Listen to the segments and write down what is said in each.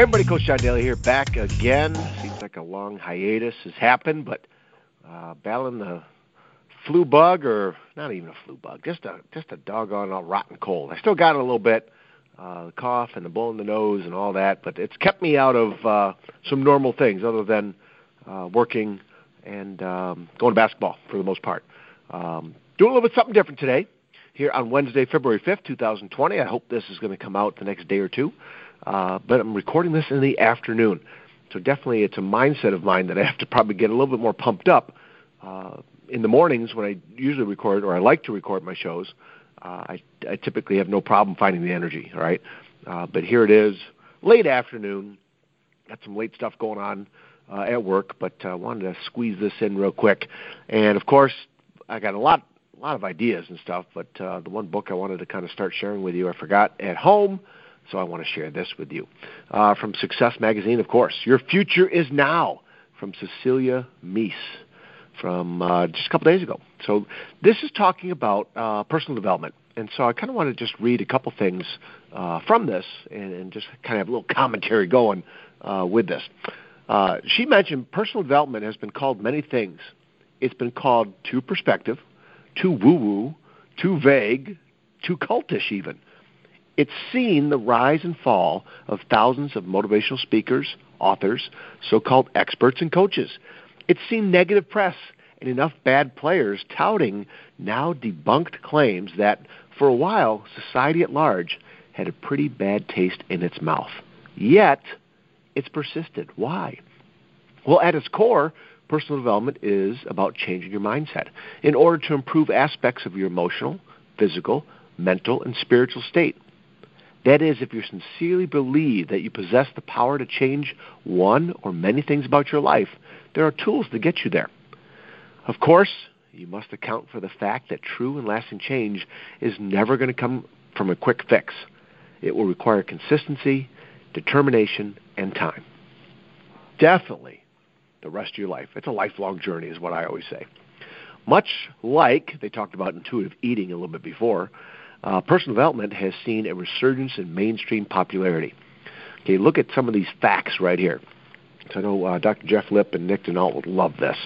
Hey everybody, Coach John Daly here, back again. Seems like a long hiatus has happened, but uh, battling the flu bug, or not even a flu bug, just a just a doggone all rotten cold. I still got a little bit, uh, the cough and the blow in the nose and all that, but it's kept me out of uh, some normal things other than uh, working and um, going to basketball for the most part. Um, doing a little bit something different today here on Wednesday, February 5th, 2020. I hope this is going to come out the next day or two. Uh, but I'm recording this in the afternoon. So definitely it's a mindset of mine that I have to probably get a little bit more pumped up. Uh, in the mornings when I usually record, or I like to record my shows, uh, I, I typically have no problem finding the energy, all right? Uh, but here it is, late afternoon. Got some late stuff going on uh, at work, but uh, wanted to squeeze this in real quick. And of course, I got a lot, a lot of ideas and stuff. But uh, the one book I wanted to kind of start sharing with you, I forgot at home so I want to share this with you. Uh, from Success Magazine, of course. Your Future is Now from Cecilia Meis from uh, just a couple days ago. So this is talking about uh, personal development. And so I kind of want to just read a couple things uh, from this and, and, just kind of have a little commentary going uh, with this. Uh, she mentioned personal development has been called many things. It's been called too perspective, too woo woo, too vague, too cultish, even. It's seen the rise and fall of thousands of motivational speakers, authors, so called experts, and coaches. It's seen negative press and enough bad players touting now debunked claims that, for a while, society at large had a pretty bad taste in its mouth. Yet, it's persisted. Why? Well, at its core, personal development is about changing your mindset in order to improve aspects of your emotional, physical, mental, and spiritual state. That is, if you sincerely believe that you possess the power to change one or many things about your life, there are tools to get you there. Of course, you must account for the fact that true and lasting change is never going to come from a quick fix. It will require consistency, determination, and time. Definitely the rest of your life. It's a lifelong journey, is what I always say. Much like they talked about intuitive eating a little bit before, uh, personal development has seen a resurgence in mainstream popularity. Okay, look at some of these facts right here. So I know uh, Dr. Jeff Lip and Nick Denault would love this.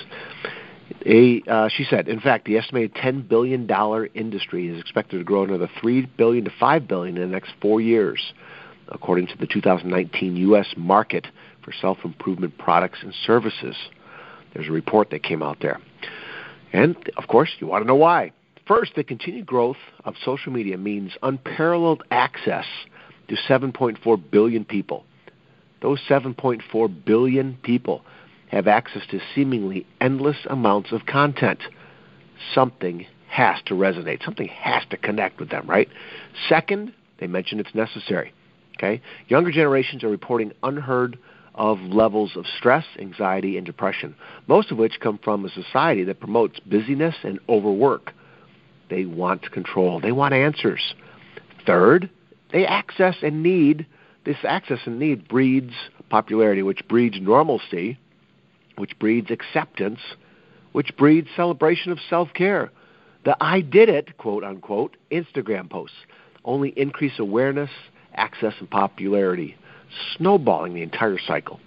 A, uh, she said, in fact, the estimated $10 billion industry is expected to grow another 3 billion to 5 billion in the next four years, according to the 2019 U.S. market for self-improvement products and services. There's a report that came out there. And, of course, you want to know why. First, the continued growth of social media means unparalleled access to 7.4 billion people. Those 7.4 billion people have access to seemingly endless amounts of content. Something has to resonate. Something has to connect with them, right? Second, they mention it's necessary. Okay? Younger generations are reporting unheard of levels of stress, anxiety, and depression, most of which come from a society that promotes busyness and overwork. They want control. They want answers. Third, they access and need this access and need breeds popularity, which breeds normalcy, which breeds acceptance, which breeds celebration of self-care. The I did it, quote unquote, Instagram posts only increase awareness, access, and popularity, snowballing the entire cycle.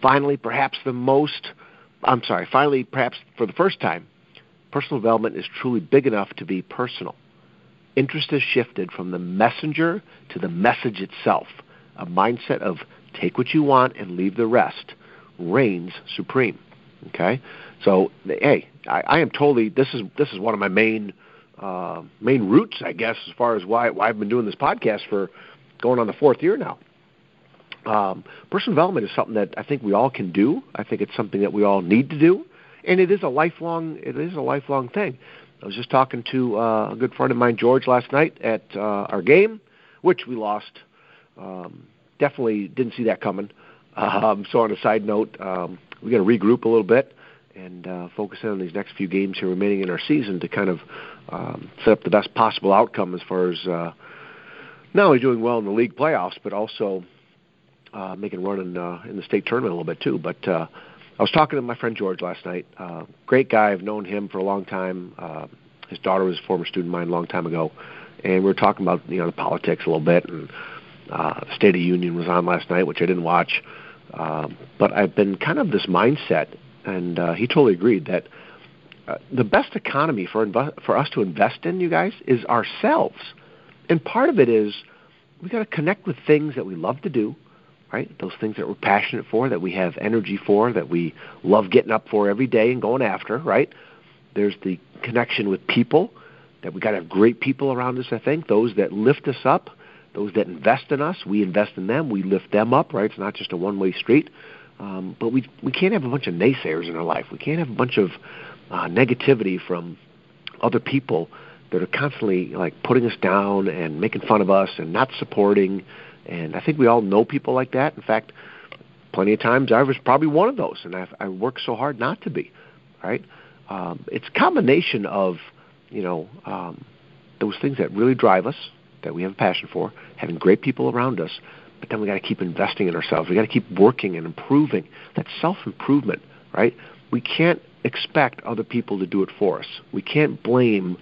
Finally, perhaps the most, I'm sorry, finally, perhaps for the first time, personal development is truly big enough to be personal. Interest has shifted from the messenger to the message itself. A mindset of take what you want and leave the rest reigns supreme. Okay, so hey, I, I am totally. This is this is one of my main uh, main roots, I guess, as far as why why I've been doing this podcast for going on the fourth year now. Um, personal development is something that I think we all can do. I think it's something that we all need to do and it is a lifelong it is a lifelong thing. I was just talking to uh, a good friend of mine, George, last night at uh, our game, which we lost. Um, definitely didn't see that coming. Um, so, on a side note, um, we got to regroup a little bit and uh, focus in on these next few games here remaining in our season to kind of um, set up the best possible outcome as far as uh, not only doing well in the league playoffs, but also uh, making a run in, uh, in the state tournament a little bit too. But uh, I was talking to my friend George last night. Uh, great guy. I've known him for a long time. Uh, his daughter was a former student of mine a long time ago, and we were talking about you know the politics a little bit and Uh, State of Union was on last night, which I didn't watch. Um, but I've been kind of this mindset, and uh, he totally agreed that uh, the best economy for inv- for us to invest in, you guys, is ourselves. And part of it is we got to connect with things that we love to do, right? Those things that we're passionate for, that we have energy for, that we love getting up for every day and going after, right? There's the connection with people that we got to have great people around us. I think those that lift us up, those that invest in us, we invest in them, we lift them up, right? It's not just a one-way street. Um, but we we can't have a bunch of naysayers in our life. We can't have a bunch of uh, negativity from other people that are constantly like putting us down and making fun of us and not supporting. And I think we all know people like that. In fact, plenty of times I was probably one of those, and I've, I worked so hard not to be. Right? Um, it's a combination of you know um, those things that really drive us, that we have a passion for, having great people around us, but then we got to keep investing in ourselves. We got to keep working and improving. That self improvement, right? We can't expect other people to do it for us. We can't blame,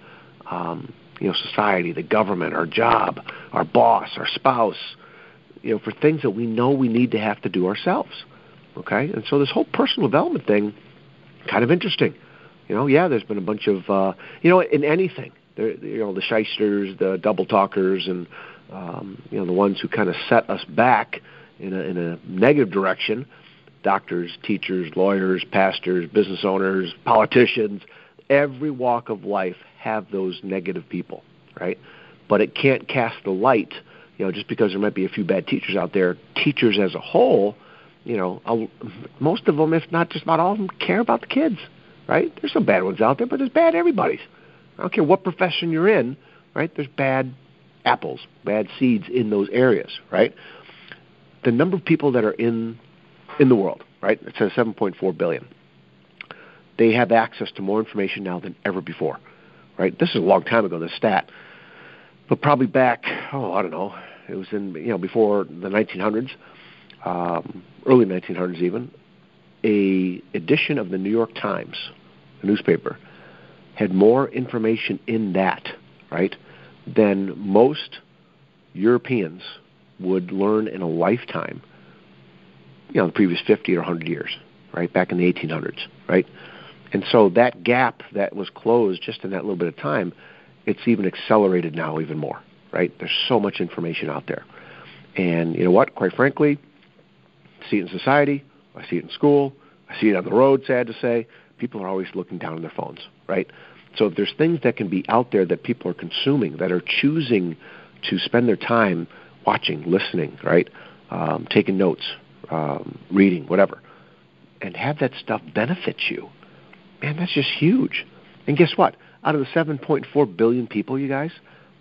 um, you know, society, the government, our job, our boss, our spouse, you know, for things that we know we need to have to do ourselves. Okay, and so this whole personal development thing, kind of interesting. You know, yeah, there's been a bunch of, uh, you know, in anything, there, you know, the shysters, the double talkers, and um, you know, the ones who kind of set us back in a in a negative direction doctors, teachers, lawyers, pastors, business owners, politicians, every walk of life have those negative people, right? But it can't cast the light, you know, just because there might be a few bad teachers out there. Teachers as a whole, you know, most of them, if not just about all of them, care about the kids, right? There's some bad ones out there, but there's bad everybody's. I don't care what profession you're in, right? There's bad apples, bad seeds in those areas, right? The number of people that are in in the world, right? It says 7.4 billion. They have access to more information now than ever before, right? This is a long time ago, this stat, but probably back, oh, I don't know, it was in you know before the 1900s, um, early 1900s even. A edition of the New York Times, the newspaper, had more information in that, right, than most Europeans would learn in a lifetime you know the previous 50 or 100 years, right back in the 1800s, right? And so that gap that was closed just in that little bit of time, it's even accelerated now even more, right? There's so much information out there, and you know what? Quite frankly, I see it in society, I see it in school, I see it on the road. Sad to say, people are always looking down on their phones, right? So if there's things that can be out there that people are consuming, that are choosing to spend their time watching, listening, right, um, taking notes, um, reading, whatever, and have that stuff benefit you, man, that's just huge. And guess what? Out of the 7.4 billion people, you guys,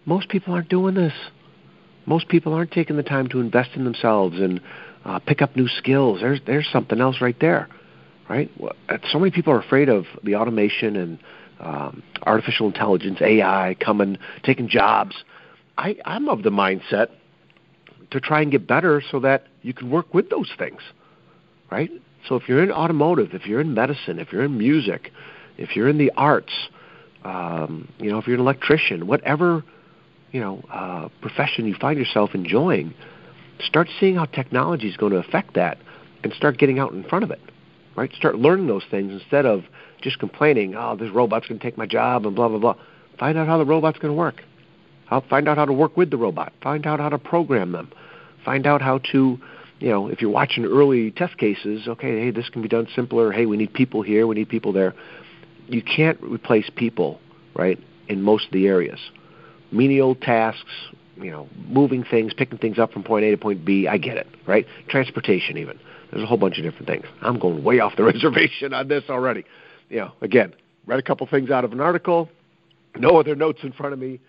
most people aren't doing this. Most people aren't taking the time to invest in themselves and uh, pick up new skills. There's there's something else right there, right? So many people are afraid of the automation and um, artificial intelligence, AI coming, taking jobs. I, I'm of the mindset to try and get better so that you can work with those things, right? So if you're in automotive, if you're in medicine, if you're in music, if you're in the arts, um, you know, if you're an electrician, whatever, you know, uh, profession you find yourself enjoying, start seeing how technology is going to affect that and start getting out in front of it, right? Start learning those things instead of just complaining, oh, this robot's going to take my job and blah, blah, blah. Find out how the robot's going to work. Find out how to work with the robot. Find out how to program them. Find out how to, you know, if you're watching early test cases, okay, hey, this can be done simpler. Hey, we need people here, we need people there. You can't replace people, right, in most of the areas. Menial tasks, you know, moving things, picking things up from point A to point B, I get it, right? Transportation even. There's a whole bunch of different things. I'm going way off the reservation on this already. You know, again, read a couple things out of an article, no other notes in front of me.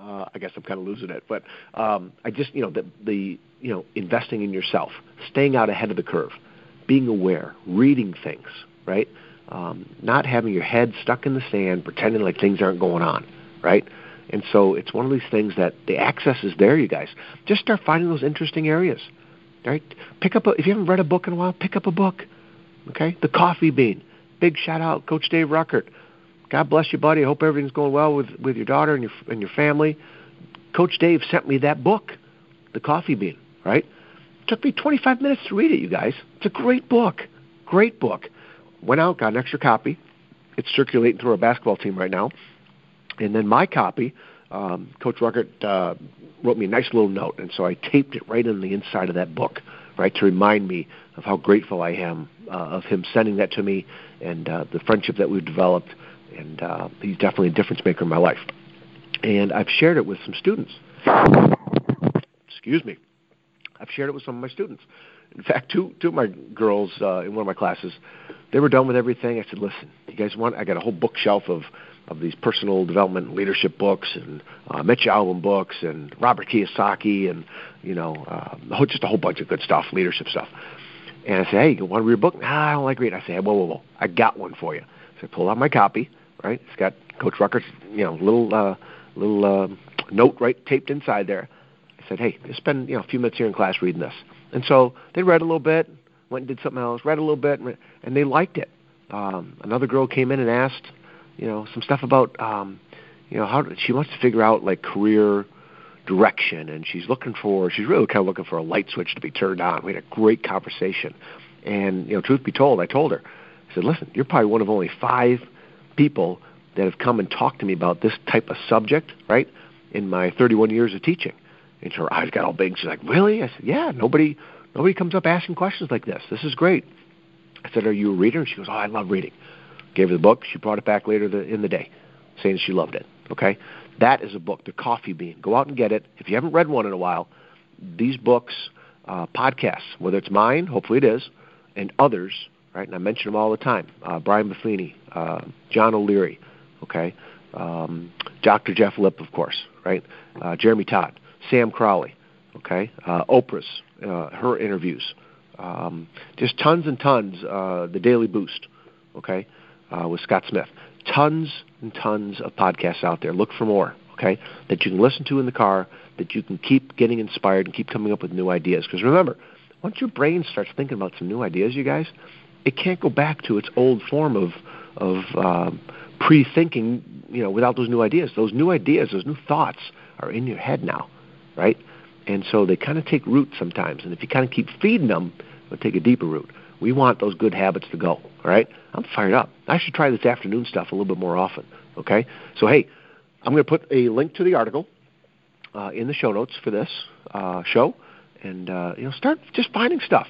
Uh, I guess I'm kind of losing it, but um, I just you know the the you know investing in yourself, staying out ahead of the curve, being aware, reading things, right? Um, not having your head stuck in the sand, pretending like things aren't going on, right? And so it's one of these things that the access is there, you guys. Just start finding those interesting areas, right? Pick up a, if you haven't read a book in a while, pick up a book. Okay, The Coffee Bean. Big shout out, Coach Dave Ruckert. God bless you, buddy. I hope everything's going well with with your daughter and your and your family. Coach Dave sent me that book, The Coffee Bean. right? It took me 25 minutes to read it, you guys. It's a great book. Great book. Went out, got an extra copy. It's circulating through our basketball team right now. And then my copy, um, Coach Ruckert uh, wrote me a nice little note, and so I taped it right on the inside of that book, right, to remind me of how grateful I am uh, of him sending that to me and uh, the friendship that we've developed. And uh, he's definitely a difference maker in my life. And I've shared it with some students. Excuse me. I've shared it with some of my students. In fact, two two of my girls uh, in one of my classes, they were done with everything. I said, "Listen, you guys want? I got a whole bookshelf of of these personal development and leadership books and uh, Mitch Albom books and Robert Kiyosaki and you know uh, just a whole bunch of good stuff, leadership stuff." And I said, "Hey, you want to read a book?" Nah, I don't like reading. I said, "Whoa, whoa, whoa! I got one for you." So I pulled out my copy. Right, it's got Coach Ruckert's you know little uh, little uh, note right taped inside there. I said, "Hey, just spend you know a few minutes here in class reading this." And so they read a little bit, went and did something else, read a little bit, and they liked it. Um, another girl came in and asked, you know, some stuff about, um, you know, how she wants to figure out like career direction, and she's looking for, she's really kind of looking for a light switch to be turned on. We had a great conversation, and you know, truth be told, I told her, I said, listen, you're probably one of only five people that have come and talked to me about this type of subject, right? In my 31 years of teaching. And her eyes got all big. She's like, "Really?" I said, "Yeah. Nobody, nobody comes up asking questions like this. This is great." I said, "Are you a reader?" And she goes, "Oh, I love reading." Gave her the book. She brought it back later the, in the day, saying she loved it. Okay, that is a book, The Coffee Bean. Go out and get it. If you haven't read one in a while, these books, uh, podcasts, whether it's mine, hopefully it is, and others, right? And I mention them all the time. Uh, Brian Buffini, uh, John O'Leary, okay, um, Dr. Jeff Lip, of course, right? Uh, Jeremy Todd. Sam Crowley, okay, uh, Oprah's, uh, her interviews, um, just tons and tons. Uh, the Daily Boost, okay, uh, with Scott Smith. Tons and tons of podcasts out there. Look for more, okay, that you can listen to in the car, that you can keep getting inspired and keep coming up with new ideas. Because remember, once your brain starts thinking about some new ideas, you guys, it can't go back to its old form of of uh, pre-thinking, you know, without those new ideas. Those new ideas, those new thoughts are in your head now right? And so they kind of take root sometimes. And if you kind of keep feeding them, they'll take a deeper root. We want those good habits to go. All right? I'm fired up. I should try this afternoon stuff a little bit more often. Okay? So hey, I'm going to put a link to the article uh, in the show notes for this uh, show, and uh, you know, start just finding stuff.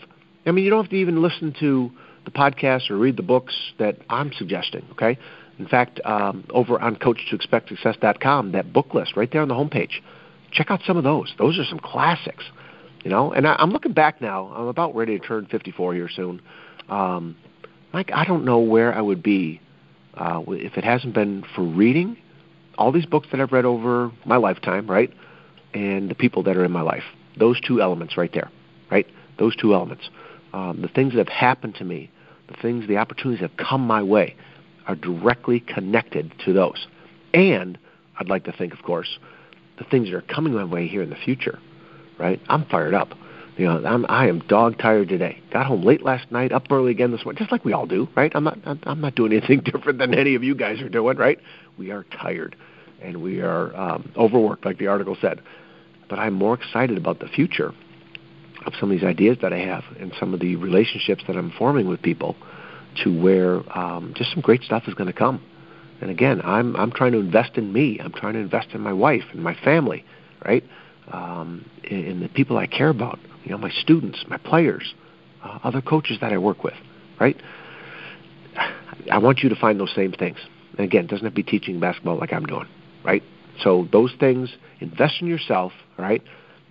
I mean, you don't have to even listen to the podcast or read the books that I'm suggesting. Okay? In fact, um, over on CoachToExpectSuccess.com, that book list right there on the homepage check out some of those. Those are some classics, you know. And I, I'm looking back now. I'm about ready to turn 54 here soon. Um, Mike, I don't know where I would be uh, if it hasn't been for reading all these books that I've read over my lifetime, right? And the people that are in my life. Those two elements right there, right? Those two elements. Um, the things that have happened to me, the things, the opportunities that have come my way are directly connected to those. And I'd like to think, of course, the things that are coming my way here in the future, right? I'm fired up. You know, I'm I am dog tired today. Got home late last night, up early again this morning, just like we all do, right? I'm not I'm not doing anything different than any of you guys are doing, right? We are tired, and we are um, overworked, like the article said. But I'm more excited about the future of some of these ideas that I have and some of the relationships that I'm forming with people, to where um, just some great stuff is going to come. And again, I'm I'm trying to invest in me. I'm trying to invest in my wife and my family, right? Um, in, in the people I care about. You know, my students, my players, uh, other coaches that I work with, right? I want you to find those same things. And again, doesn't have to be teaching basketball like I'm doing, right? So those things, invest in yourself, right?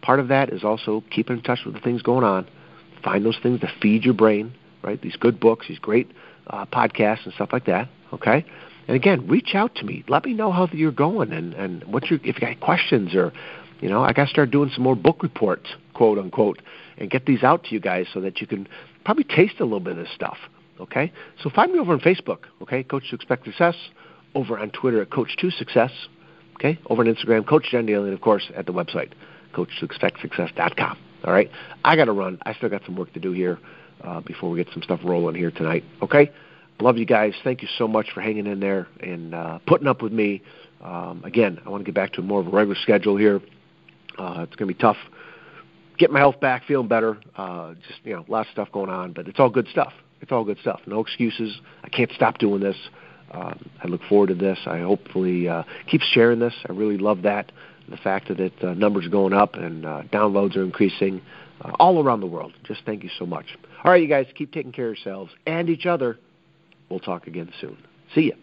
Part of that is also keeping in touch with the things going on. Find those things to feed your brain, right? These good books, these great uh, podcasts and stuff like that, okay? And again, reach out to me. Let me know how you're going and and what you if you got questions or you know, I got to start doing some more book reports, quote unquote, and get these out to you guys so that you can probably taste a little bit of this stuff. Okay, so find me over on Facebook. Okay, Coach to Expect Success. Over on Twitter at Coach to Success. Okay, over on Instagram, Coach John Daly, and of course at the website, CoachToExpectSuccess.com. All right, I got to run. I still got some work to do here uh, before we get some stuff rolling here tonight. Okay. Love you guys. Thank you so much for hanging in there and uh, putting up with me. Um, again, I want to get back to more of a regular schedule here. Uh, it's going to be tough get my health back, feeling better. Uh, just you know, a lot of stuff going on, but it's all good stuff. It's all good stuff. No excuses. I can't stop doing this. Um, I look forward to this. I hopefully uh, keep sharing this. I really love that. The fact that it, uh, numbers are going up and uh, downloads are increasing uh, all around the world. Just thank you so much. All right, you guys, keep taking care of yourselves and each other. We'll talk again soon. See ya.